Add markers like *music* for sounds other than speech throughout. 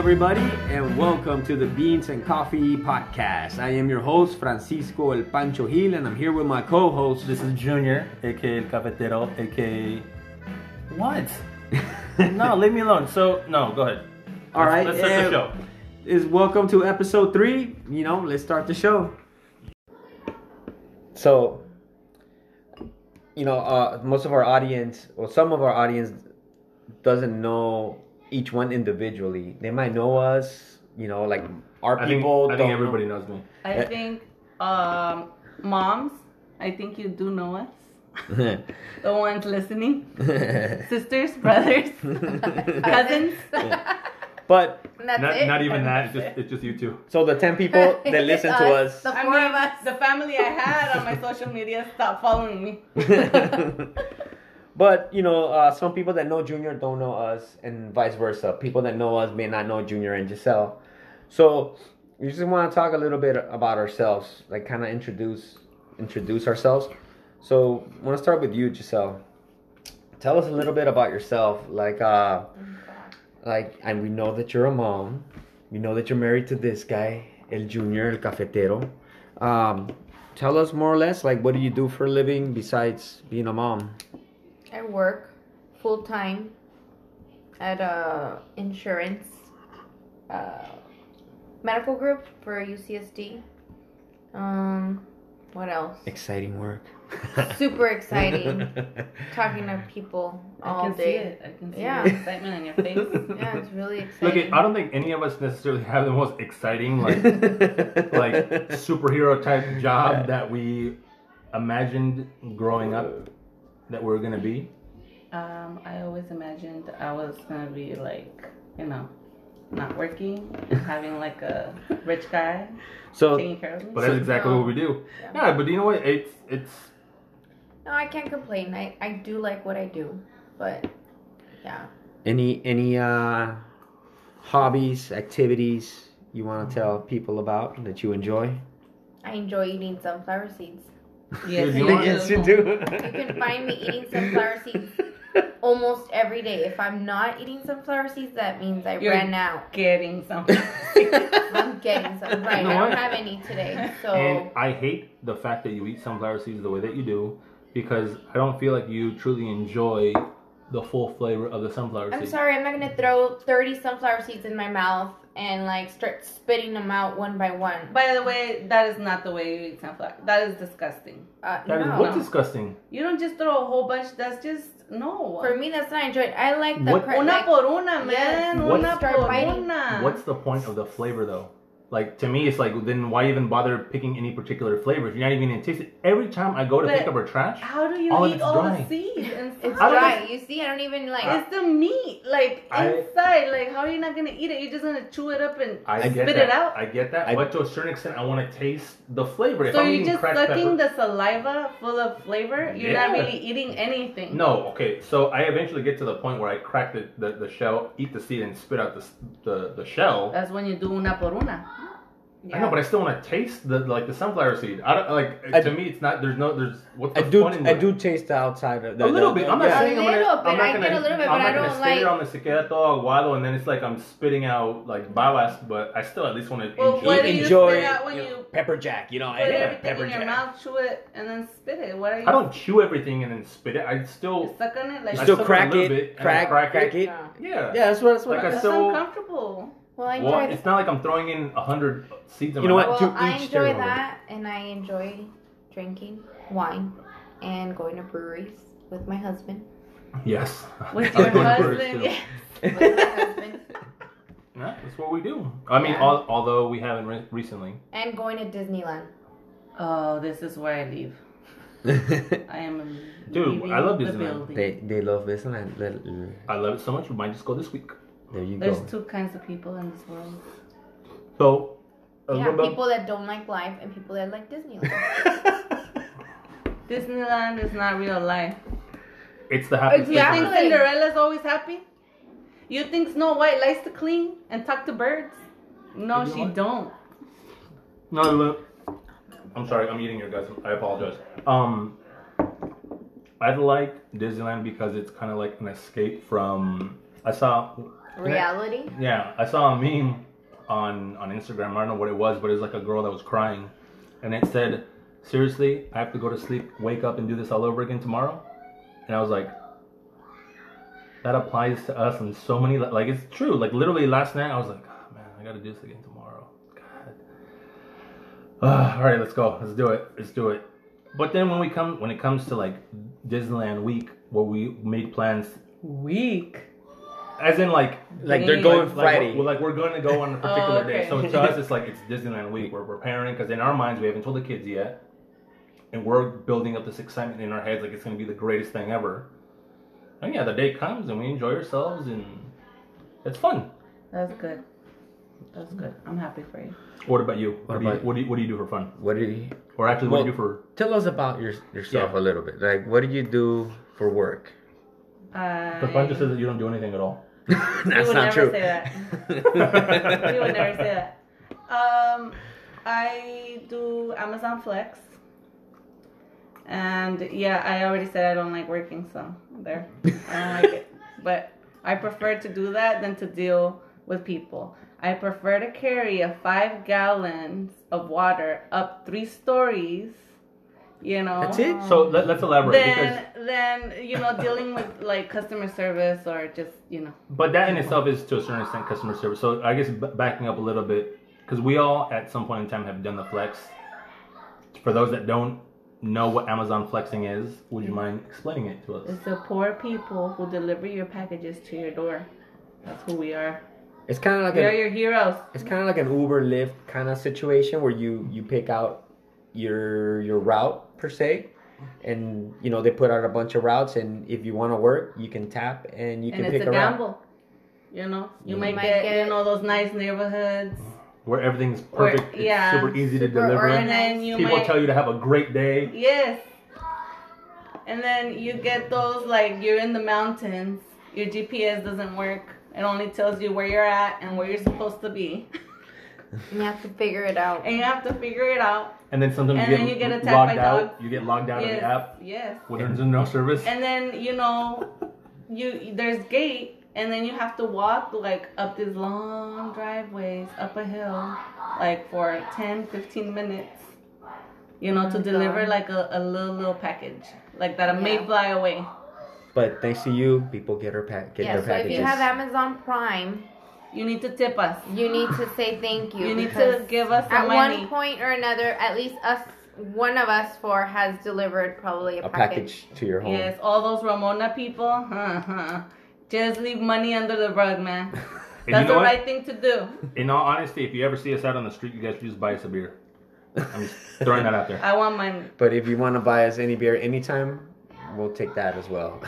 everybody, and welcome to the Beans and Coffee Podcast. I am your host, Francisco El Pancho Gil, and I'm here with my co host. This is Junior, aka El Cafetero, aka. What? *laughs* no, leave me alone. So, no, go ahead. All right, Let's start the show. Is welcome to episode three. You know, let's start the show. So, you know, uh, most of our audience, or some of our audience, doesn't know each one individually. They might know us, you know, like our I think, people. I think everybody knows me. I think um, moms, I think you do know us. *laughs* The ones listening, *laughs* sisters, brothers, *laughs* cousins. but Not, not even that. It's just, it's just you two. so the ten people that listen to Us, us. The I four mean, of us. the family I had on my social media stopped following me. But you know, uh, some people that know Junior don't know us, and vice versa. People that know us may not know Junior and Giselle. So we just want to talk a little bit about ourselves, like kind of introduce introduce ourselves. So I want to start with you, Giselle. Tell us a little bit about yourself, like uh, like, and we know that you're a mom. We know that you're married to this guy, El Junior, El Cafetero. Um, tell us more or less, like, what do you do for a living besides being a mom? I work full time at a insurance uh, medical group for UCSD. Um, what else? Exciting work. Super exciting. *laughs* Talking to people all I all can see day. it. I can see Yeah. the excitement in your *laughs* face. Yeah, it's really exciting. Look. I don't think any of us necessarily have the most exciting, like, *laughs* like superhero type job that we imagined growing up that we're gonna be. Um, I always imagined I was gonna be like, you know, not working *laughs* having like a rich guy so, taking care of me. But that's exactly No. what we do. Yeah. Yeah, but you know what? It's it's no, I can't complain. I, I do like what I do, but yeah. any any uh, hobbies, activities you want to tell people about that you enjoy? I enjoy eating sunflower seeds. Yes, You you want- yes, *laughs* do. you do. You can find me eating sunflower seeds *laughs* almost every day. If I'm not eating sunflower seeds, that means I You're- ran out. Getting some. *laughs* I'm getting some. Right, You know I don't have any today. So and I hate the fact that you eat sunflower seeds the way that you do because I don't feel like you truly enjoy the full flavor of the sunflower I'm seed. sorry, I'm not gonna throw 30 sunflower seeds in my mouth and like start spitting them out one by one. By the way, that is not the way you eat sunflower. That is disgusting. Uh, That is no. what's disgusting. You don't just throw a whole bunch. That's just no. For me, that's not enjoyed. I like the What- cra- Una like, por una, man. Yes. Una Start por biting. una. What's the point of the flavor though? Like to me, it's like then why even bother picking any particular flavors? you're not even gonna taste it? Every time I go to But- pick up our trash, How do you All eat all dry. the seeds and It's I dry. You see, I don't even like. It's the meat, like I- inside. Like, how are you not gonna eat it? You're just gonna chew it up and I spit get it out. I get that, I- but to a certain extent, I want to taste the flavor. If so I'm you're just sucking pepper, the saliva full of flavor. You're Yeah. not really eating anything. No, okay. So I eventually get to the point where I crack the, the, the shell, eat the seed, and spit out the, the, the shell. That's when you do una por una. I know, but I still want to taste the like the sunflower seed. I don't like. I- to me, it's not. There's no. There's what's I the do fun in I do taste the outside of the a little the- bit. I'm not yeah. saying I'm gonna. bit. I'm not I gonna. a little bit, I'm but not I gonna don't stay there like- on the se queda todo aguado, and then it's like I'm spitting out like ballast, but I still at least want to Well, enjoy. what it. do you enjoy spit out when you know, you pepper jack, you know, put yeah, everything pepper in your jack. mouth, chew it, and then spit it? What are you? I don't chew everything and then spit it. I You still. suck on it like You I still crack it, crack, crack crack, it. it. Yeah. Yeah. Yeah, that's what that's what. Like I, I That's still- uncomfortable. Well, I Well, enjoy. it's not like I'm throwing in a hundred seeds in You know what? well, to I each their enjoy that, and I enjoy drinking wine and going to breweries with my husband. Yes. *laughs* With your husband, yes. *laughs* With my husband, *laughs* Yeah, that's what we do. I mean, Yeah. al- although we haven't re- recently. and going to Disneyland. Oh, this is where I leave. I am. Dude, I love Disneyland. building. they they love Disneyland. I, I love it so much. We might just go this week. There you There's go. two kinds of people in this world. So, Yeah, little people that don't like life and people that like Disneyland. *laughs* Disneyland is not real life. it's the happiest You think Cinderella's always happy? You think Snow White likes to clean and talk to birds? No, You know she what? don't. No, look. I'm sorry. I'm eating your guys. I apologize. Um, I like Disneyland because it's kind of like an escape from. I saw Reality. Yeah, I saw a meme on on Instagram. I don't know what it was, but it was like a girl that was crying, and it said, "Seriously, I have to go to sleep, wake up, and do this all over again tomorrow." And I was like, that applies to us in so many like it's true. Like literally last night, I was like, oh, man, I got to do this again tomorrow. God. Ah, all right, let's go. Let's do it. Let's do it. But then when we come when it comes to like Disneyland week, where we made plans, Week. As in like Like they're going like, Friday. We're, like we're going to go on a particular Oh, day. So to us, it's like it's Disneyland week. We're preparing because in our minds we haven't told the kids yet, and we're building up this excitement in our heads like it's going to be the greatest thing ever. And yeah, the day comes and we enjoy ourselves and it's fun. That's good. That's good. I'm happy for you. What about you? What What, do, you, what do you what do you do for fun? what do you Or actually, what do you do for? tell us about your, yourself Yeah. a little bit? Like, what do you do for work? Uh, I, The fun just says that you don't do anything at all. *laughs* That's would not never true. say that. *laughs* he would never say that. Um, I do Amazon Flex. And yeah, I already said I don't like working, so there. I don't like it. *laughs* But I prefer to do that than to deal with people. I prefer to carry a five gallons of water up three stories, you know. That's it? So let, let's elaborate because Then, then you know, dealing with like customer service or just you know. But that in itself is to a certain extent customer service. So I guess b- backing up a little bit, because we all at some point in time have done the flex. For those that don't know what Amazon flexing is, would you mind explaining it to us? It's the poor people who deliver your packages to your door. That's who we are. It's kind of like We are your heroes. it's kind of like an Uber Lyft kind of situation where you you pick out your your route per se, and you know they put out a bunch of routes, and if you want to work, you can tap and you and can it's pick a a route. gamble. You know, you You might, might get, get- you know those nice neighborhoods, Where everything's Or- perfect, it's yeah, super easy to super deliver. and then you People might tell you to have a great day. yes, and then you get those like you're in the mountains. Your GPS doesn't work. It only tells you where you're at and where you're supposed to be, *laughs* You have to figure it out. and you have to figure it out. And then sometimes And you then get, you get attacked logged by out. dogs. You get logged out yes, of the app yes. when there's no service. And then you know, you there's gate, and then you have to walk like up these long driveways up a hill, like for 10, 15 minutes. You know, Oh to my deliver God. like a, a little little package, like that may Yeah. fly away. But thanks to you, people get her pack get Yeah, their so if you have Amazon Prime, You need to tip us. you need to say thank you. You need to give us At money. one point or another, at least us, one of us four has delivered probably a, a package to your home. Yes, all those Ramona people, huh, *laughs* huh. Just leave money under the rug, man. *laughs* That's you know the what? right thing to do. In all honesty, if you ever see us out on the street, you guys just buy us a beer. I'm just throwing that out there. *laughs* I want my But if you want to buy us any beer anytime, we'll take that as well.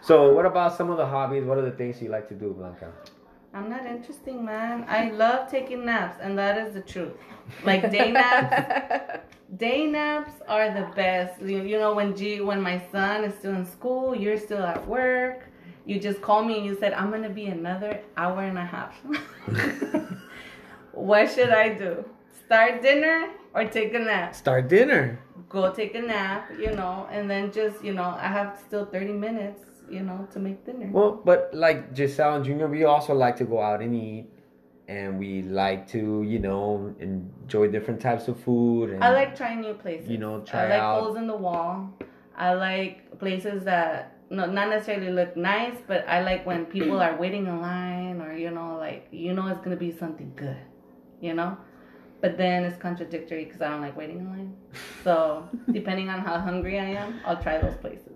so, what about some of the hobbies? What are the things you like to do, Blanca? I'm not interesting, man. I love taking naps, and that is the truth. Like day naps. *laughs* Day naps are the best. You, you know, when G, when my son is still in school, you're still at work. You just call me and you said, "I'm gonna be another hour and a half." *laughs* what should I do? Start dinner or take a nap? Start dinner. Go take a nap, you know, and then just, you know, I have still 30 minutes, you know, to make dinner. Well, but like Giselle and Junior, we also like to go out and eat, and we like to, you know, enjoy different types of food. And I like trying new places. You know, try I like out- holes in the wall. I like places that no, not necessarily look nice, but I like when people are waiting in line or you know, like you know, it's gonna be something good, you know. But then it's contradictory because I don't like waiting in line. So *laughs* depending on how hungry I am, I'll try those places.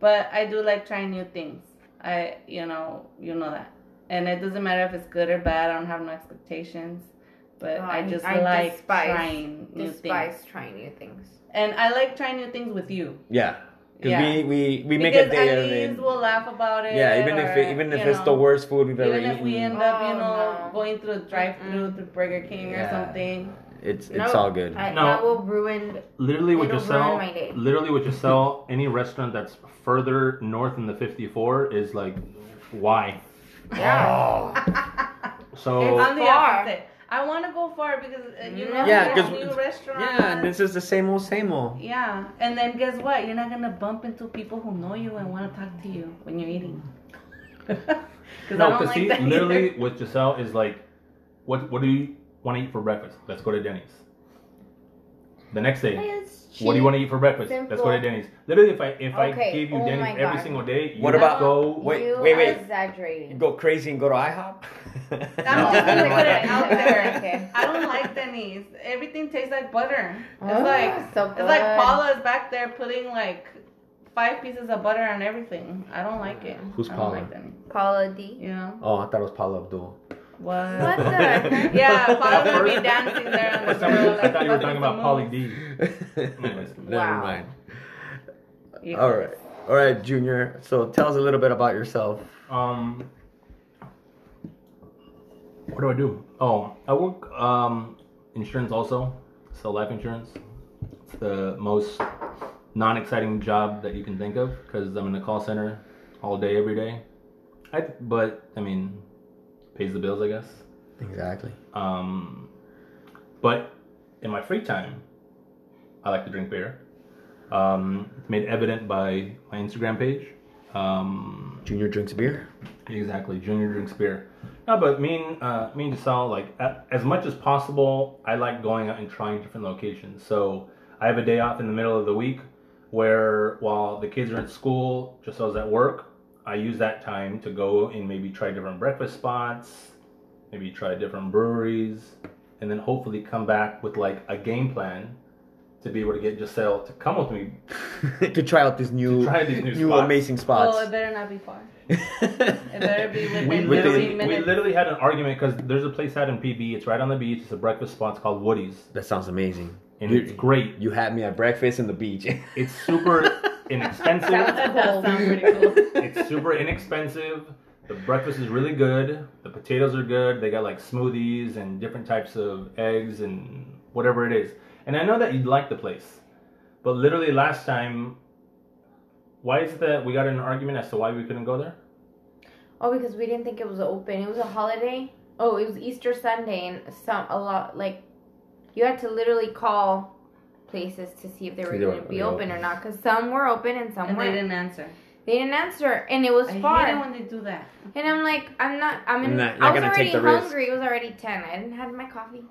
But I do like trying new things. I, you know, you know that, and it doesn't matter if it's good or bad. I don't have no expectations. But Oh, I I- just I like despise- trying new things. Despise trying new things. And I like trying new things with you. yeah, because Yeah. we we we make because a day at of it. least we'll laugh about it. Yeah, even if it, even if you it's the worst food we've ever eaten. Even if eaten, we end up, you Oh, know, no. going through a drive-through to Burger King Yeah. or something. It's it's all good. I, No. That will ruin. Literally, with It'll Giselle, ruin my day. literally with Giselle, *laughs* any restaurant that's further north than the 54 is like, why? Yeah. *laughs* So I'm the far. opposite. I want to go far because uh, you know Yeah, Yeah, there's 'cause- new restaurants. Yeah, and this is the same old, same old. Yeah, and then guess what? You're not gonna bump into people who know you and want to talk to you when you're eating. *laughs* No, because like see, either. literally with Giselle is like, what what do you want to eat for breakfast? Let's go to Denny's. The next day, what do you want to eat for breakfast? Let's go to. Denny's. Literally, if I if Okay, I gave you oh Denny's every single day, you What would about- go? Wait, you wait, are wait. exaggerating. Go crazy and go to IHOP. *laughs* I'm just gonna put it out *laughs* there. Okay. I don't like Denny's. Everything tastes like butter. Oh, It's ah, like so it's like good. Paula's back there putting like five pieces of butter on everything. I don't like it. Who's I Paula? Don't like Denny's. Paula Deen. You know Oh, I thought it was Paula Abdul. What? What the *laughs* heck? Yeah, Paula's gonna be dancing there on the For some reason. I thought you were talking about Polly some D. *laughs* Never Wow. mind. Yeah. All right, all right, Junior. So tell us a little bit about yourself. Um, what do I do? Oh, I work um insurance also. Sell life insurance. It's the most non-exciting job that you can think of because I'm in a call center all day, every day. I but I mean, pays the bills, I guess. Exactly. Um, but in my free time, I like to drink beer. Um, it's made evident by my Instagram page. Um, Junior drinks beer. Exactly, Junior drinks beer. No, but me and uh, me and Giselle, like as much as possible, I like going out and trying different locations. So I have a day off in the middle of the week where, while the kids are in school, just Giselle's at work. I use that time to go and maybe try different breakfast spots, maybe try different breweries, and then hopefully come back with like a game plan to be able to get Giselle to come with me. *laughs* to try out this new, To try these new new spots. amazing Oh, it better not be far. It better be within We literally, we literally had an argument because there's a place out in PB. It's right on the beach. It's a breakfast spot. It's called Woody's, that sounds amazing. and You- it's great. You had me at breakfast in the beach. It's super *laughs* inexpensive. That does sound pretty cool. it's super inexpensive. The breakfast is really good. The potatoes are good. They got like smoothies and different types of eggs and whatever it is. And I know that you'd like the place, but literally last time, why is it that we got an argument as to why we couldn't go there? Oh, because we didn't think it was open. It was a holiday. Oh, it was Easter Sunday, and some a lot like you had to literally call places to see if they were going to be they open or not. Because some were open and some And weren't. They didn't answer. They didn't answer, and it was I far. hate it when they do that. And I'm like, I'm not. I'm in. You're not- I was already take the risk. hungry. It was already ten. I didn't have my coffee.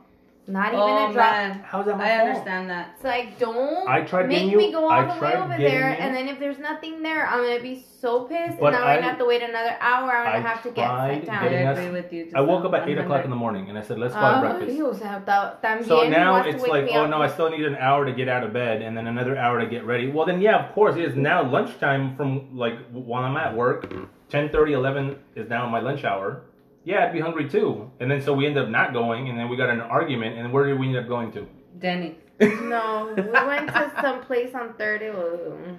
Not oh, even oh a drop. man, How's that my I fault? understand that. It's like don't I tried make getting me go all I the way over there, you- and then if there's nothing there, I'm gonna be so pissed, But and now we're I- gonna have to wait another hour, hour and I a have to get tried sent down. I getting us- agree with you. I woke up at eight o'clock in the morning and I said, "Let's go have Oh, breakfast." Dios, ta- también So now wants it's like, oh up. no, I still need an hour to get out of bed and then another hour to get ready. Well, then yeah, of course, it is now lunchtime from like while I'm at work. 10, 30 11 is now my lunch hour. Yeah, I'd be hungry too. And then so we end up not going and then we got in an argument and where did we end up going to? Denny. *laughs* No, we went to some place on third. It was.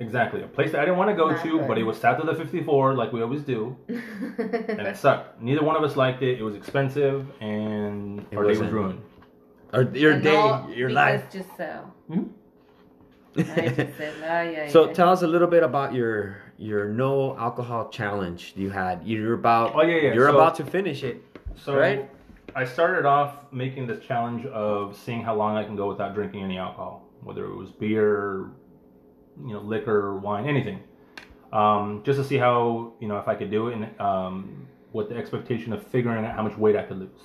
Exactly. A place that I didn't want to go Not to, good. but it was south of the 54 like we always do. *laughs* And it sucked. Neither one of us liked it. It was expensive and It our day was ruined. or your And day, all your because life. Giselle. Hmm? I just said, ay, ay, So ay. tell us a little bit about your your no alcohol challenge you had. You're about Oh, yeah, yeah. you're So- about to finish it. So Right? I started off making this challenge of seeing how long I can go without drinking any alcohol, whether it was beer, you know, liquor, wine, anything, um, just to see how you know if I could do it, and um, with the expectation of figuring out how much weight I could lose.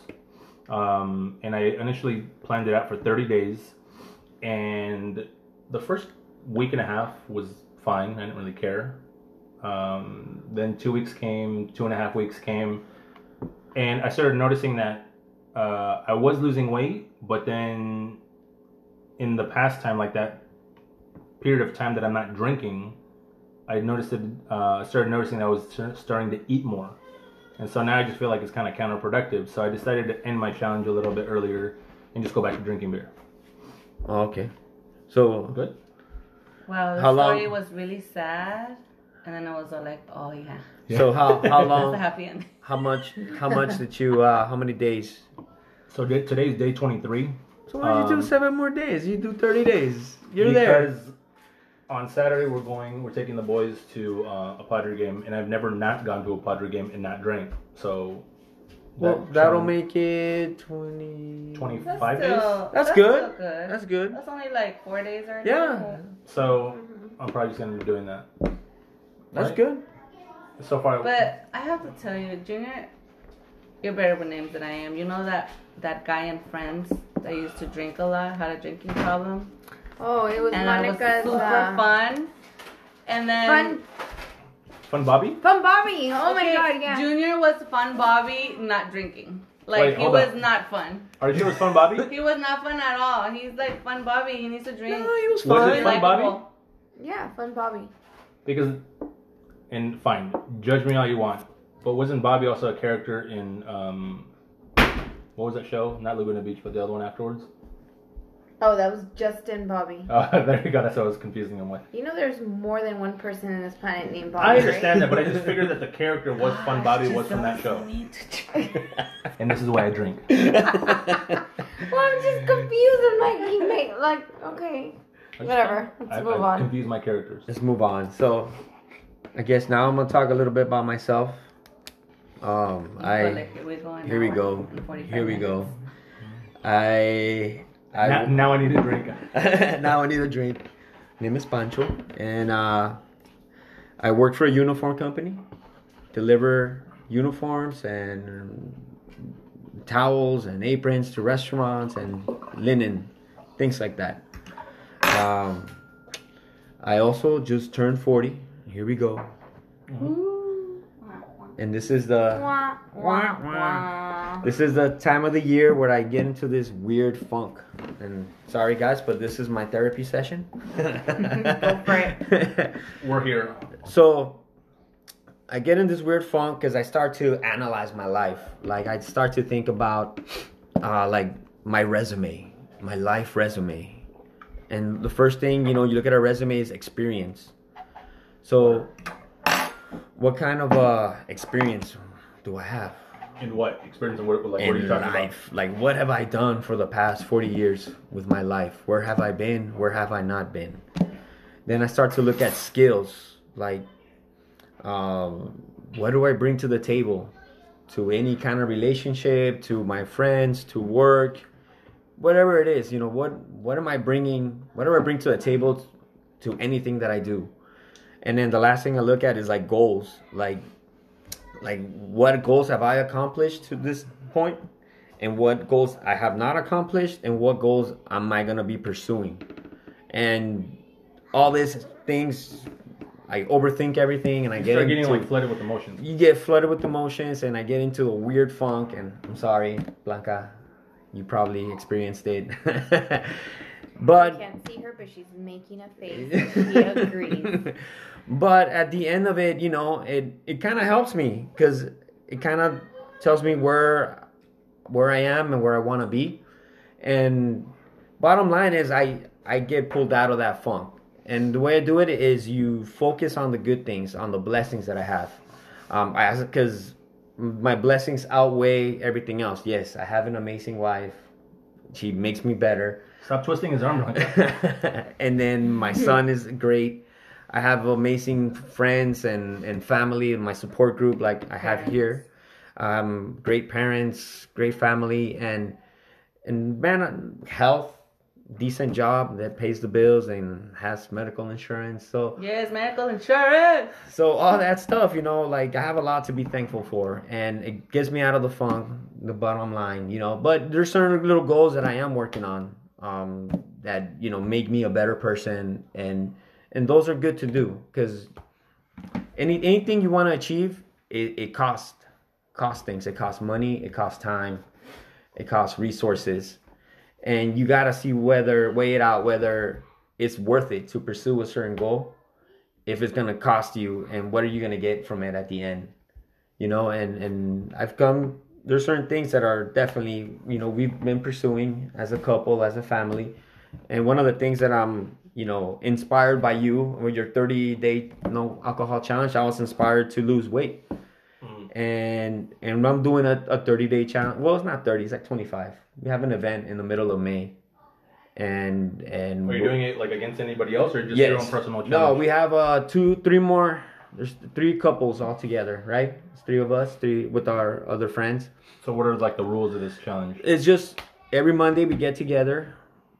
Um, and I initially planned it out for 30 days, and the first week and a half was fine. I didn't really care. Um, then two weeks came, two and a half weeks came, and I started noticing that uh, I was losing weight, but then in the past time, like that period of time that I'm not drinking, I noticed it. Uh, started noticing that I was starting to eat more, and so now I just feel like it's kind of counterproductive. So I decided to end my challenge a little bit earlier and just go back to drinking beer. Okay. So Good. Wow, the How long- story was really sad. And then I was all like, oh yeah. so how *laughs* how That's a long happy ending. how much how much did you uh how many days? So day- today's day 23. So why did you Um, do seven more days? You do thirty days. You're there. because on Saturday we're going, we're taking the boys to uh, a Padre game, and I've never not gone to a Padre game and not drank. So Well, that that'll challenge- make it 20... 25 days. That's good. still good. That's good. That's only like four days already. Yeah, So I'm probably just gonna be doing that. That's Right? good. So far, But I have to tell you, Junior, you're better with names than I am. You know that that guy in Friends that used to drink a lot had a drinking problem, Oh, it was and Monica's it was super uh, fun. And then fun, fun Bobby. fun Bobby. Oh my Okay, god, yeah. Junior was fun Bobby, not drinking. Like Wait, he was on. not fun. Are you sure it's fun Bobby? *laughs* He was not fun at all. He's like fun Bobby. He needs to drink. No, he was Was fun. it fun, Bobby? Yeah, fun Bobby. Because, and fine, judge me all you want, but wasn't Bobby also a character in um, what was that show? Not Laguna Beach, but the other one afterwards. Oh, that was Justin Bobby. Uh, *laughs* there you go. That's what I was confusing him with. You know, there's more than one person in this planet named Bobby. I understand right? that, but I just *laughs* figured that the character was Fun Bobby was from that show, *laughs* and this is why I drink. Well, I'm just confused. I'm like, he made like, okay, whatever. Let's I, move I on. confuse my characters. Let's move on. So, I guess now I'm gonna talk a little bit about myself. Um, I here we go. here we go. and 45 Here we go. minutes. I I Now, now I need a drink. *laughs* now I need a drink. Name is Pancho, and uh, I work for a uniform company. Deliver uniforms and towels and aprons to restaurants and linen, things like that. Um, I also just turned forty. Here we go, Ooh. and this is the Wah, wah, wah. This is the time of the year where I get into this weird funk. And sorry guys, but this is my therapy session. *laughs* Go for it. *laughs* We're here. so I get in this weird funk because I start to analyze my life. Like I start to think about uh, like my resume, my life resume. And the first thing, you know, you look at a resume is experience. So what kind of uh, experience do I have? In what experience and what, like, what are you in talking life. Like, what have I done for the past 40 years with my life? Where have I been? Where have I not been? Then I start to look at skills. Like, um, what do I bring to the table? To any kind of relationship, to my friends, to work, whatever it is, you know, what what am I bringing? What do I bring to the table to anything that I do? And then the last thing I look at is like goals. Like like what goals have I accomplished to this point and what goals I have not accomplished and what goals am I going to be pursuing. And all these things I overthink everything and I You get start into getting like flooded with emotions. you get flooded with emotions and I get into a weird funk and I'm sorry, Blanca, you probably experienced it. *laughs* I but can't see her, but she's making a face. She agrees. *laughs* but at the end of it, you know, it it kind of helps me because it kind of tells me where where I am and where I want to be. And bottom line is, I I get pulled out of that funk. And the way I do it is you focus on the good things, on the blessings that I have. Um, I because my blessings outweigh everything else. Yes, I have an amazing wife. She makes me better. Stop twisting his arm, Blanca. *laughs* and then my son is great. I have amazing friends and, and family and my support group like I have here. Um, great parents, great family, and and man, health, decent job that pays the bills and has medical insurance. So Yes, medical insurance. so all that stuff, you know, like I have a lot to be thankful for, and it gets me out of the funk. The bottom line, you know, but there's certain little goals that I am working on, um, that you know make me a better person, and and those are good to do because any anything you want to achieve, it, it costs costs things. It costs money. It costs time. It costs resources, and you gotta see whether weigh it out whether it's worth it to pursue a certain goal if it's gonna cost you and what are you gonna get from it at the end you know and and i've come there's certain things that are definitely you know we've been pursuing as a couple as a family and one of the things that i'm you know inspired by you with your 30 day no alcohol challenge i was inspired to lose weight and and i'm doing a, a 30 day challenge well it's not 30 it's like 25 we have an event in the middle of may and and Are you doing it like against anybody else or just Yes. your own personal challenge? No, we have uh two, three more. There's three couples all together, right? It's three of us, three with our other friends. So what are like the rules of this challenge? It's just every Monday we get together.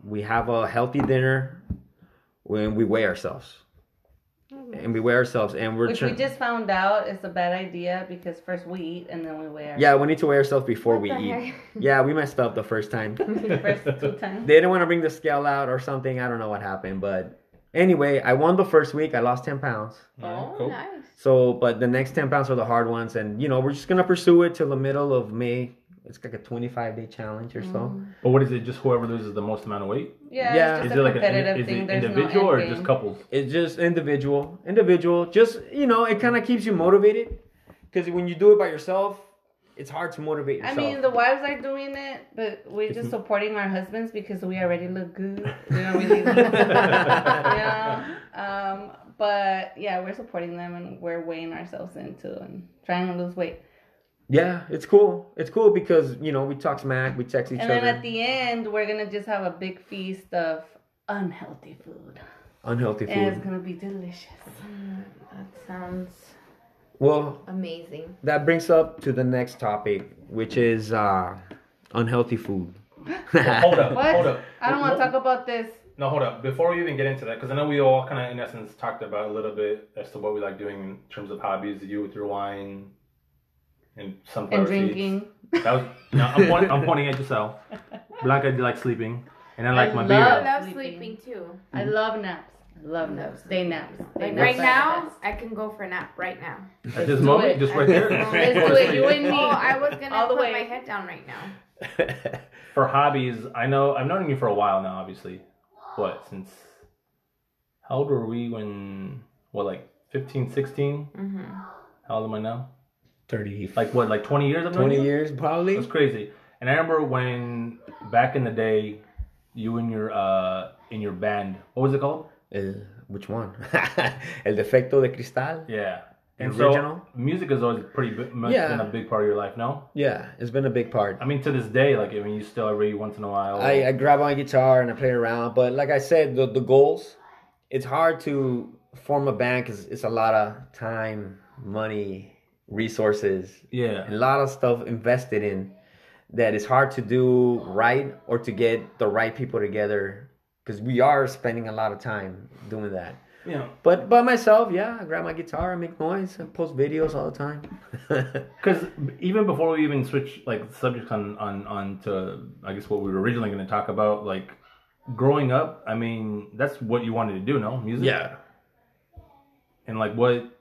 We have a healthy dinner when we weigh ourselves. and we weigh ourselves, and we're Which try- we just found out is a bad idea because first we eat and then we wear. yeah, we need to weigh ourselves before What we eat. heck? *laughs* Yeah, we messed up the first time. the *laughs* first two *laughs* times. they didn't want to bring the scale out or something. I don't know what happened, but anyway, I won the first week. I lost ten pounds. Oh, cool. nice. So, but the next ten pounds are the hard ones, and you know we're just gonna pursue it till the middle of May. It's like a twenty-five day challenge or so. Mm. But what is it? Just whoever loses the most amount of weight? Yeah, Yeah. it's Is just it a like an is thing. it individual no or just couples? It's just individual, individual. Just you know, it kind of keeps you motivated because when you do it by yourself, it's hard to motivate yourself. I mean, the wives are doing it, but we're just supporting our husbands because we already look good. *laughs* We don't really need *laughs* *laughs* yeah. Um, but yeah, we're supporting them and we're weighing ourselves into and trying to lose weight. yeah, it's cool. It's cool because you know we talk smack, we text each other. And then at the end, we're gonna just have a big feast of unhealthy food, Unhealthy food. and it's gonna be delicious. That sounds well, amazing. that brings up to the next topic, which is uh, unhealthy food. Well, hold up, *laughs* What? hold up. I don't want to talk about this. No, hold up. Before we even get into that, because I know we all kind of, in essence, talked about a little bit as to what we like doing in terms of hobbies. You with your wine and sunflower And seeds. drinking. That was. No, I'm, pointing, I'm pointing at yourself. *laughs* Blanca, you like sleeping, and I like I my love- beer. I love Sleeping. sleeping too. I love naps. I love naps. Day naps. Day Like naps right now. I can go for a nap right now. At this moment, just right this there. *laughs* Let's do it. You and me. Oh, I was gonna All the put way. my head down right now. *laughs* For hobbies, I know I've known you for a while now. Obviously, what since? How old were we when? What like 15, 16? Mm-hmm. How old am I now? Thirty, Like what? Like twenty years? I've known twenty you? years probably. That's crazy. And I remember when back in the day, you and your uh in your band, what was it called? El, which one? *laughs* El defecto de cristal. Yeah. And original? so music is always pretty big, much Yeah. been a big part of your life. No, Yeah, it's been a big part. I mean to this day, like I mean, you still every once in a while. I, I grab my guitar and I play around, but like I said, the the goals, it's hard to form a band because it's a lot of time, money, resources, yeah. a lot of stuff invested in that is hard to do right or to get the right people together because we are spending a lot of time doing that. Yeah. But by myself, yeah, I grab my guitar, I make noise, I post videos all the time. *laughs* Because even before we even switch like subjects on on on to I guess what we were originally going to talk about, like growing up. I mean, that's what you wanted to do, no? Music. yeah. And like what.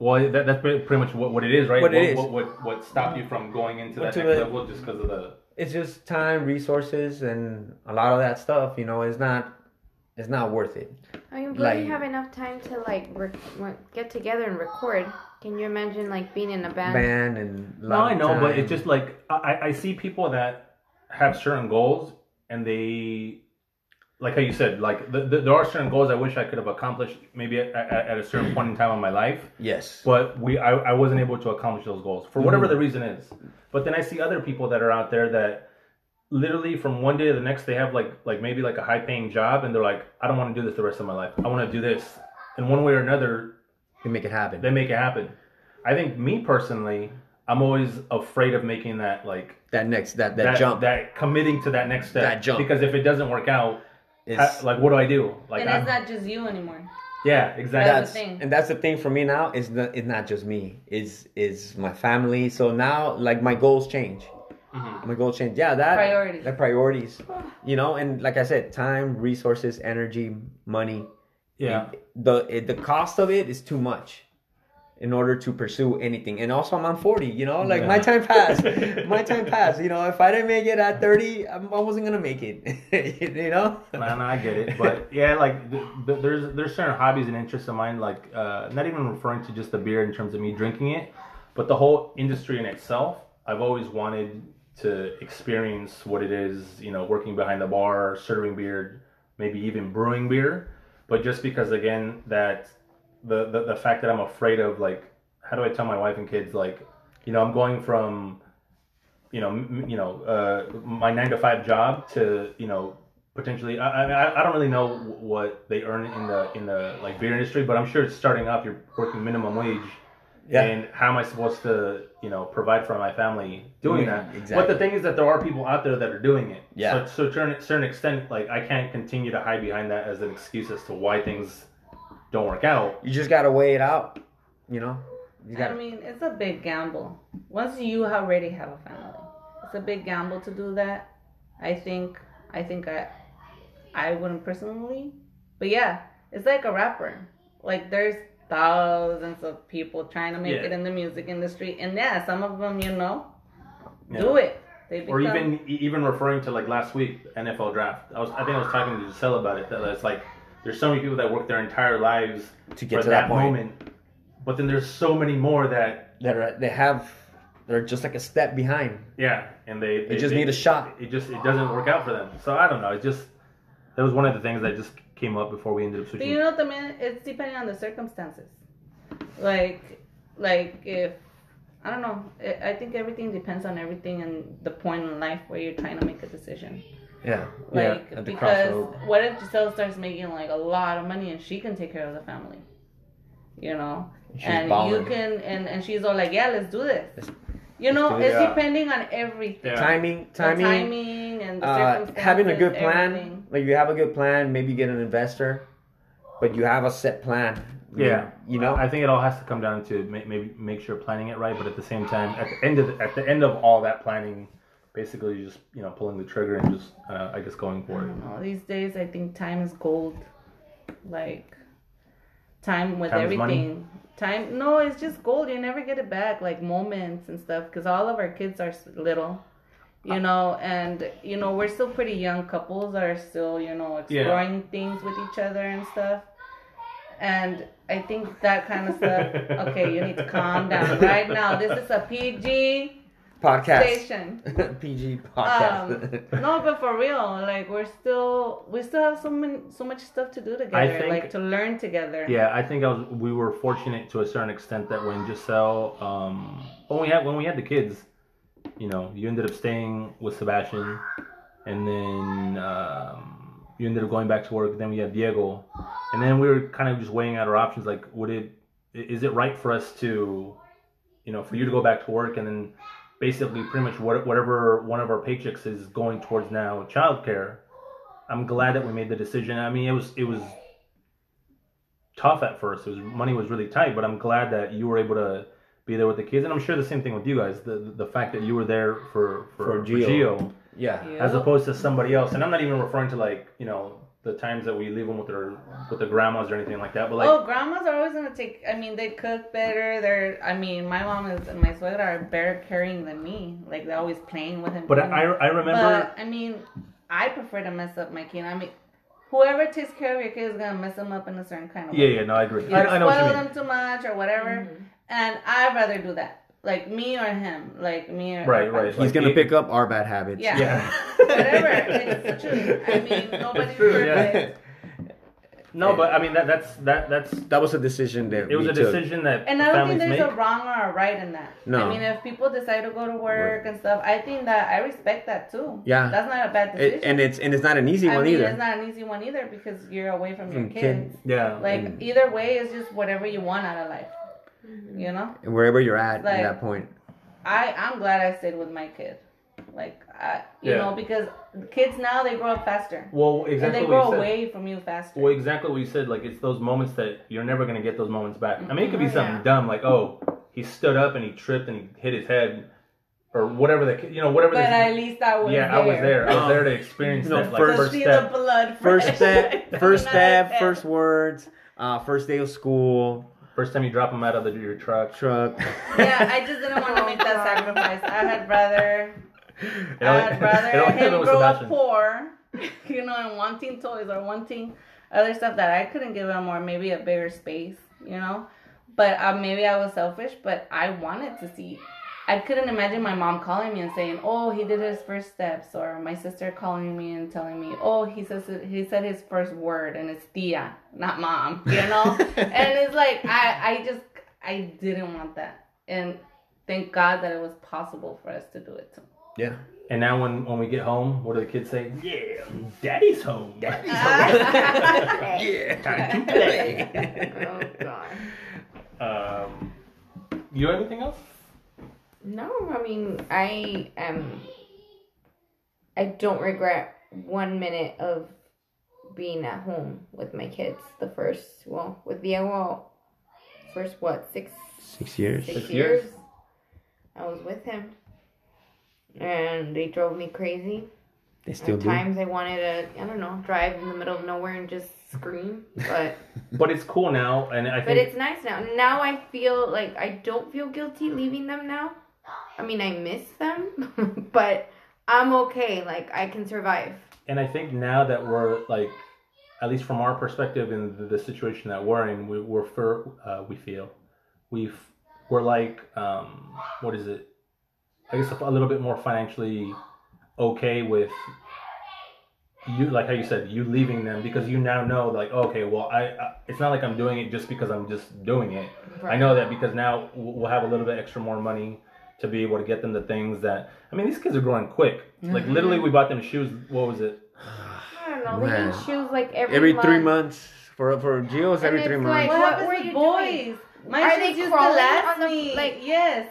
Well, that, that's pretty much what, what it is, right? What it what, is. What, what, what stopped you from going into that next level just because of the it's just time, resources, and a lot of that stuff. You know, it's not, it's not worth it. I mean, but Like- you have enough time to like rec- get together and record. Can you imagine like being in a band? Band and No, I of know, but time. it's just like I, I see people that have certain goals and they, like how you said, like the, the, there are certain goals I wish I could have accomplished maybe at, at, at a certain point in time in my life, yes, but we I, I wasn't able to accomplish those goals for whatever the mm. reason is. But then I see other people that are out there that literally from one day to the next they have like like maybe like a high paying job and they're like I don't want to do this the rest of my life. I want to do this. In one way or another, they make it happen. they make it happen. I think me personally, I'm always afraid of making that like that next, that that, that jump that committing to that next step. That jump. Because if it doesn't work out, is ha- like what do I do? Like and I- it's not just you anymore. yeah, exactly. that's the thing. and that's the thing for me now. Is not it's not just me. Is is my family. So now like my goals change. Mhm. My goals change. Yeah, that Priorities. The priorities. You know, and like I said, time, resources, energy, money. Yeah. the it, the cost of it is too much in order to pursue anything. And also i'm on 40 you know? Like my time passed. *laughs* My time passed you know? If i didn't make it at 30 i I wasn't gonna make it *laughs* you know? Man, I get it, but yeah, like th- th- there's there's certain hobbies and interests of mine, like uh, not even referring to just the beer in terms of me drinking it, but the whole industry in itself. I've always wanted to experience what it is, you know, working behind the bar, serving beer, maybe even brewing beer. But just because, again, that the, the the fact that I'm afraid of, like, how do I tell my wife and kids, like, you know, I'm going from you know, m- you know, uh, my nine to five job to, you know, potentially. I, I, I don't really know what they earn in the in the like beer industry, but I'm sure it's starting off. You're working minimum wage, Yeah. and how am I supposed to, you know, provide for my family doing Yeah, that? exactly. But the thing is that there are people out there that are doing it. Yeah. So, so to a certain extent, like I can't continue to hide behind that as an excuse as to why things don't work out. You just gotta weigh it out. You know. You I gotta. mean, it's a big gamble. Once you already have a family, it's a big gamble to do that. I think. I think I. I wouldn't personally, but yeah, it's like a rapper. Like there's thousands of people trying to make Yeah. it in the music industry, and yeah, some of them, you know, Yeah. do it. Become, Or even even referring to like last week NFL draft. I was I think I was talking to Giselle about it. That it's like there's so many people that work their entire lives To get for to that point. moment, but then there's so many more that that are, they have. They're just like a step behind. yeah, and they They just need a shot. It just it doesn't work out for them. So I don't know. It just that was one of the things that just came up before we ended up But switching. you know, también it's depending on the circumstances. Like, like if I don't know, I I think everything depends on everything and the point in life where you're trying to make a decision. Yeah. Like, At the because crossroad. what if Giselle starts making like a lot of money and she can take care of the family, you know, She's and you can, and and she's all like, yeah, let's do this. Let's- You know, it. it's Yeah. depending on everything. Yeah. Timing, The timing, timing and the uh, having a good plan. everything. Like you have a good plan, maybe get an investor, but you have a set plan. I mean, Yeah, You know. I think it all has to come down to maybe make sure planning it right, but at the same time, at the end of the, at the end of all that planning, basically you just you know pulling the trigger and just uh, I guess going for it. These days, I think time is gold. Like time with Time everything. Time, no, it's just gold. You never get it back. Like moments and stuff, because all of our kids are little, you know, and you know we're still pretty young couples that are still you know exploring things with each other and stuff. And I think that kind of stuff. *laughs* Okay, you need to calm down right now. This is a PG podcast. station. *laughs* PG podcast. Um, no, but for real, like we're still we still have so many so much stuff to do together, think- like to learn together. Yeah, I think I was. We were fortunate to a certain extent that when Giselle, um, when we had when we had the kids, you know, you ended up staying with Sebastian, and then um, you ended up going back to work. Then we had Diego, and then we were kind of just weighing out our options. Like, would it is it right for us to, you know, for you to go back to work and then basically pretty much what, whatever one of our paychecks is going towards now childcare. I'm glad that we made the decision. I mean, it was it was tough at first. It was money was really tight, but I'm glad that you were able to be there with the kids, and I'm sure the same thing with you guys. The the fact that you were there for for, For for Gio. Gio, yeah. Yep. as opposed to somebody else. And I'm not even referring to like you know the times that we leave them with their with the grandmas or anything like that. But like oh, grandmas are always gonna take. I mean, they cook better. They're. I mean, my mom is and my suegra are better carrying than me. Like they're always playing with him. but I I remember But I mean, I prefer to mess up my kid. I mean, whoever takes care of your kid is gonna mess them up in a certain kind of yeah way. yeah no I agree. You I, I know what spoil you mean. them too much or whatever, mm-hmm. and I'd rather do that. Like me or him. Like me or Right, or- right. He's Like, gonna it- pick up our bad habits. Yeah. Yeah. *laughs* Whatever. It's true. I mean, nobody's true, yeah. perfect. No, but I mean that that's that that's that was a decision that it was we a took. decision that And I don't think there's make. a wrong or a right in that. No. I mean, if people decide to go to work and stuff, I think that I respect that too. Yeah. That's not a bad decision. It, and it's and it's not an easy I one mean, either. it's not an easy one either because you're away from your From kids. kids. yeah. Like And- either way, it's just whatever you want out of life. You know. Wherever you're at Like- at that point. I I'm glad I stayed with my kid. Like I, you Yeah. know, because kids now they grow up faster well, and exactly they grow away from you faster. Well, exactly what you said. Like it's those moments that you're never gonna get those moments back. I mean, it could be Mhm. something Yeah. dumb like, oh, he stood up and he tripped and he hit his head, or whatever the you know whatever. but the, at least I was yeah, there. I was there. I was Um, there to experience you know, that like first- to first step. the blood. First step, first *laughs* step, first words, uh, first day of school, First time you drop him out of the, your truck. truck. Yeah, I just didn't want to make that *laughs* sacrifice. I had rather, It I'd *laughs* it rather only happened him with grow up poor, *laughs* you know, and wanting toys or wanting other stuff that I couldn't give him, or maybe a bigger space, you know. But uh, maybe I was selfish, but I wanted to see. I couldn't imagine my mom calling me and saying, "Oh, he did his first steps," or my sister calling me and telling me, "Oh, he says he said his first word and it's tia, not mom," you know. *laughs* and it's like I, I just, I didn't want that, and thank God that it was possible for us to do it. Too. Yeah. And now when when we get home, what do the kids say? Yeah, daddy's home. Daddy's *laughs* *laughs* yeah. Time to play. Oh god. um, you have anything else? No, I mean I am. I don't regret one minute of being at home with my kids. The first, well, with Diego, first what six Six years. six Six years. years. I was with him, and they drove me crazy. They still At do. times, I wanted to, I don't know, drive in the middle of nowhere and just scream. But *laughs* But it's cool now, and I but it's nice now. Now I feel like I don't feel guilty leaving them now. I mean, I miss them, *laughs* but I'm okay. Like I can survive. and I think now that we're like, at least from our perspective in the, the situation that we're in, we, we're for uh, we feel we've we're like um, what is it? I guess a, little bit more financially okay with you, like how you said, you leaving them because you now know like okay, well I, I it's not like I'm doing it just because I'm just doing it. I know that because now we'll have a little bit extra more money to be able to get them the things that I mean these kids are growing quick. Like mm-hmm. literally, we bought them shoes. What was it? I don't know. They Man. need shoes like every Every month. three months for for Geo's every three like- months. What What happens were with you boys? My Are shoes they used to crawling last on the- me. like- yes.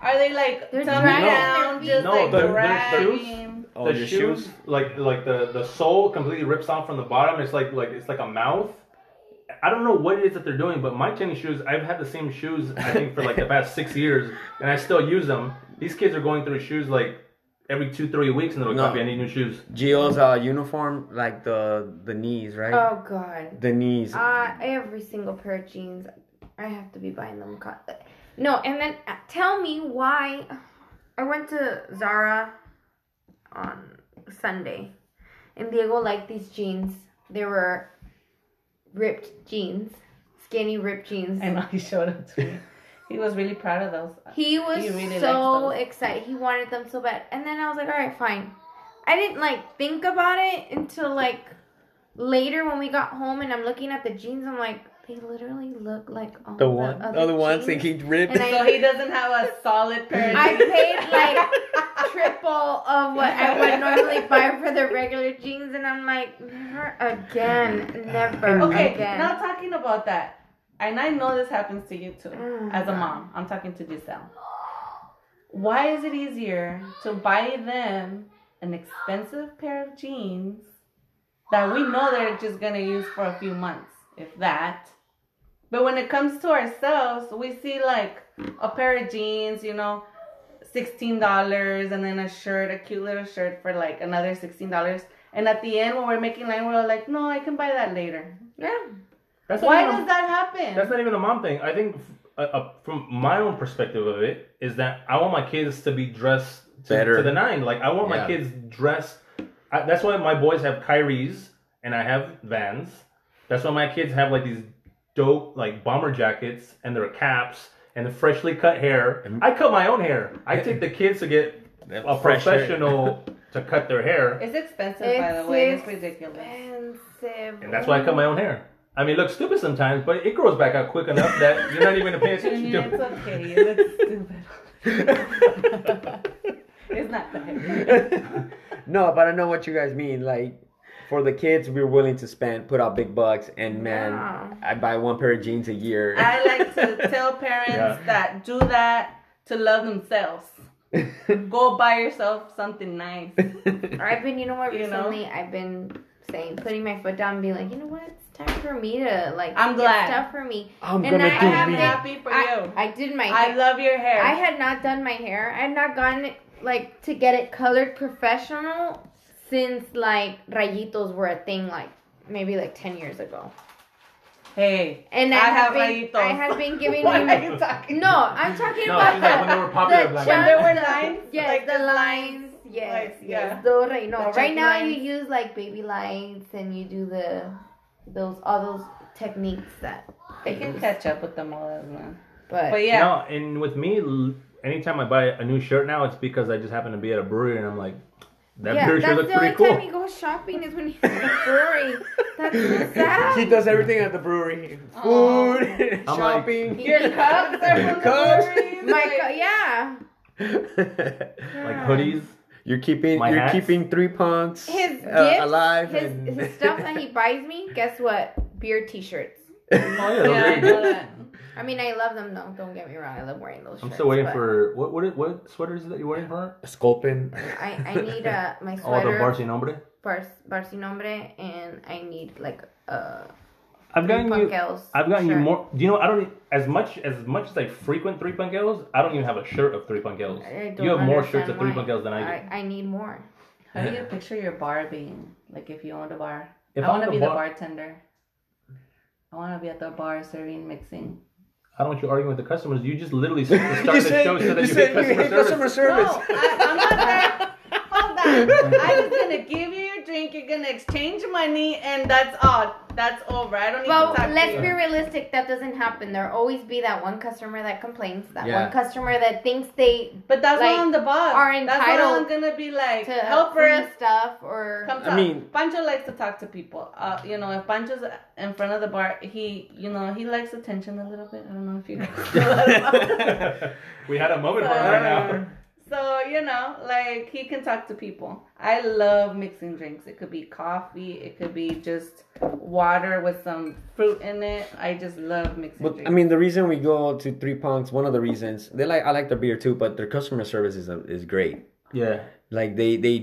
Are they like They're tummy down, their just No, like the- the dragging? Oh, the your shoes, shoes? like like the the sole completely rips off from the bottom. It's like like it's like a mouth. I don't know what it is that they're doing, but my tennis shoes, I've had the same shoes I think for like the past six *laughs* years, and I still use them. These kids are going through shoes like every two three weeks, and they're like, No. "Copy, I need new shoes." Geo's uh, uniform, like the the knees, right? Oh god. The knees. Uh, every single pair of jeans, I have to be buying them. co- No, and then uh, tell me why. I went to Zara on Sunday, and Diego liked these jeans. They were ripped jeans, skinny ripped jeans. I know he showed them to me. He was really proud of those. He was He really so excited. He wanted them so bad. And then I was like, all right, fine. I didn't like think about it until like later when we got home and I'm looking at the jeans. I'm like, they literally look like all the the one, other oh, other ones that he ripped. And I- So he doesn't have a solid pair of I paid like *laughs* triple of what I would normally buy for the regular jeans, and I'm like, never again, never again. Okay, again. now talking about that, and I know this happens to you too, Mm. as a mom. I'm talking to Giselle. Why is it easier to buy them an expensive pair of jeans that we know they're just gonna use for a few months, if that? But when it comes to ourselves, we see like a pair of jeans, you know, sixteen dollars, and then a shirt, a cute little shirt for like another sixteen dollars. And at the end, when we're making line, we're all like, no, I can buy that later. yeah. That's Why even a- does that happen? That's not even a mom thing. I think, uh, uh, from my own perspective of it, is that I want my kids to be dressed to, Better. to the nine. Like I want my kids dressed. I, that's why my boys have Kyries and I have Vans. That's why my kids have like these dope like bomber jackets and their caps and the freshly cut hair. I cut my own hair. I take the kids to get a Fresh hair. professional to cut their hair, *laughs* It's expensive, by the way. It's ridiculous. expensive. and that's why I cut my own hair. I mean, it looks stupid sometimes, but it grows back out quick enough that you're not even gonna attention Junior, to *laughs* it's it. okay. You look stupid. *laughs* it's not that. no, but I know what you guys mean. Like, for the kids, we're willing to spend, put out big bucks, and man, Yeah. I buy one pair of jeans a year. I like to *laughs* tell parents Yeah. that do that to love themselves. *laughs* Go buy yourself something nice. Or *laughs* I've been, you know what, You know? recently I've been saying, putting my foot down and being like, you know what, it's time for me to, like, I'm get glad. stuff for me. I'm And gonna I do have I'm me. happy for I, you. I did my hair. I hair. love your hair. I had not done my hair. I had not gotten it, like, to get it colored professional since, like, rayitos were a thing, like, maybe, like, 10 years ago. hey, And I, I have have been, rayitos. I have been *laughs* giving what me... are you talking? No, I'm talking No, about the, like when they were popular the black chunks, When there were lines, *laughs* Yes, like the the lines. Yes, like, yes. yeah. Those right, no, The right now lines. you use like baby lights and you do the those all those techniques that They can catch up with the models, man. But, But yeah, No, and with me, anytime I buy a new shirt now, it's because I just happen to be at a brewery and I'm like, that yeah, beer that's shirt looks the only cool. time you go shopping is when you're at the brewery. That's *laughs* so sad. he does everything at the brewery. Aw. Food, I'm shopping. *laughs* your cups are from the Cups. My like- co- yeah. Like hoodies. You're keeping My you're hats. keeping three punks His uh, gifts, alive. his, and... his stuff that he *laughs* buys me. Guess what? Beer T-shirts. Oh yeah, those Yeah, are I good. know that. I mean, I love them though. Don't get me wrong. I love wearing those. I'm shirts, still waiting but for what what what sweater is it that you're waiting for? Sculpin. I I need uh, *laughs* my sweater. Oh, the sweater. Barcy Nombre. Bar Barcinombre, and I need like a I've gotten you. I've gotten you more. Do you know? I don't e- as much as much as I frequent three punkeos. I don't even have a shirt of three punkeos. I don't You have more understand shirts of three why. punkeos than I do. I, I need more. How do you picture your bar being? Like if you owned a bar. If I want to the be the bartender. I want to be at the bar serving, mixing. I don't want you arguing with the customers. You just literally *laughs* start the said, show so that you you, said get you customer hate service. customer service. No, I, I'm not there. Hold on. I'm just gonna give you your drink. You're gonna exchange money, and that's all. That's over. I don't need Well, to talk let's to be realistic. That doesn't happen. There always be that one customer that complains. That Yeah. one customer that thinks they But that's like, why I'm the boss. are that's why I'm gonna be like to help free us. stuff or Come I talk. mean- Pancho likes to talk to people. Uh, you know, if Pancho's in front of the bar, he, you know, he likes attention a little bit. I don't know if you *laughs* know *laughs* we had a moment for right now. So, you know, like he can talk to people. I love mixing drinks. It could be coffee, it could be just water with some fruit in it. I just love mixing But drinks. I mean, the reason we go to Three Punks, one of the reasons they like I like their beer too, but their customer service is is great. Yeah. Like they they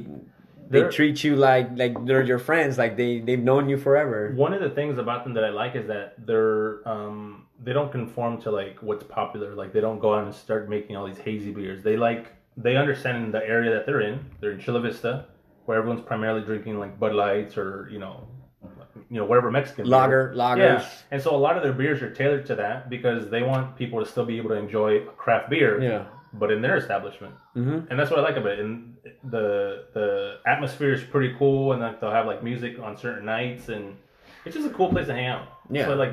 they They're- treat you like like they're your friends. Like they they've known you forever. One of the things about them that I like is that they're um they don't conform to like what's popular. Like they don't go out and start making all these hazy beers. They like they understand the area that they're in. They're in Chula Vista, where everyone's primarily drinking like Bud Lights or you know, you know whatever Mexican beer. Lager lagers. Yeah, and so a lot of their beers are tailored to that because they want people to still be able to enjoy a craft beer, Yeah. but in their establishment. hmm and that's what I like about it. And the the atmosphere is pretty cool, and like they'll have like music on certain nights, and it's just a cool place to hang out. Yeah. So like,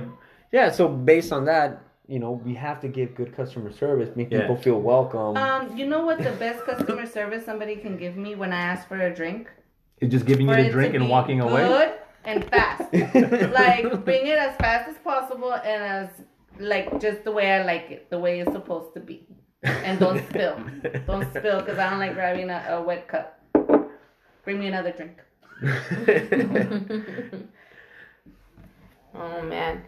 Yeah. So based on that, you know, we have to give good customer service, make Yeah. people feel welcome. um, you know what the best customer service somebody can give me when I ask for a drink? it's just giving you For the it drink and be walking away. Good and fast. *laughs* like bring it as fast as possible and as like just the way I like it, the way it's supposed to be. And don't spill. Don't spill because I don't like grabbing a, a wet cup. Bring me another drink. *laughs* *laughs* Oh man.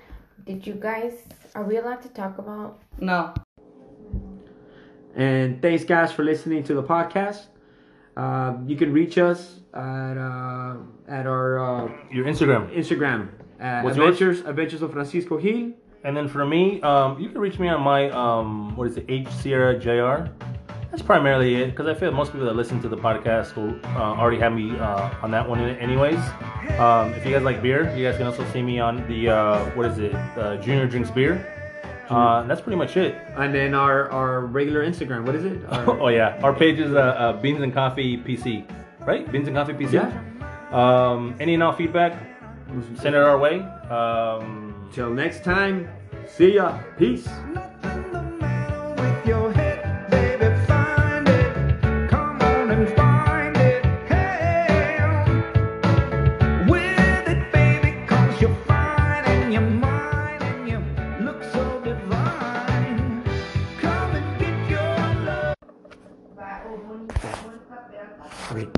Did you guys are we allowed to talk about No. And thanks, guys, for listening to the podcast. Uh, you can reach us at uh, at our uh, Your Instagram, Instagram at What's yours? Adventures Adventures of Francisco Gil. and then for me, um, you can reach me on my um, what is it, H Sierra Jr. That's primarily it because I feel most people that listen to the podcast will uh, already have me uh, on that one anyways. Um, if you guys like beer, you guys can also see me on the uh, what is it, uh, Junior Drinks Beer. Uh, that's pretty much it. And then our, our regular Instagram. What is it? *laughs* Our- oh yeah, our page is uh, uh, Beans and Coffee PC, right? Beans and Coffee PC. Yeah. Um, any and all feedback, send it our way. Um, Till next time, see ya. Peace.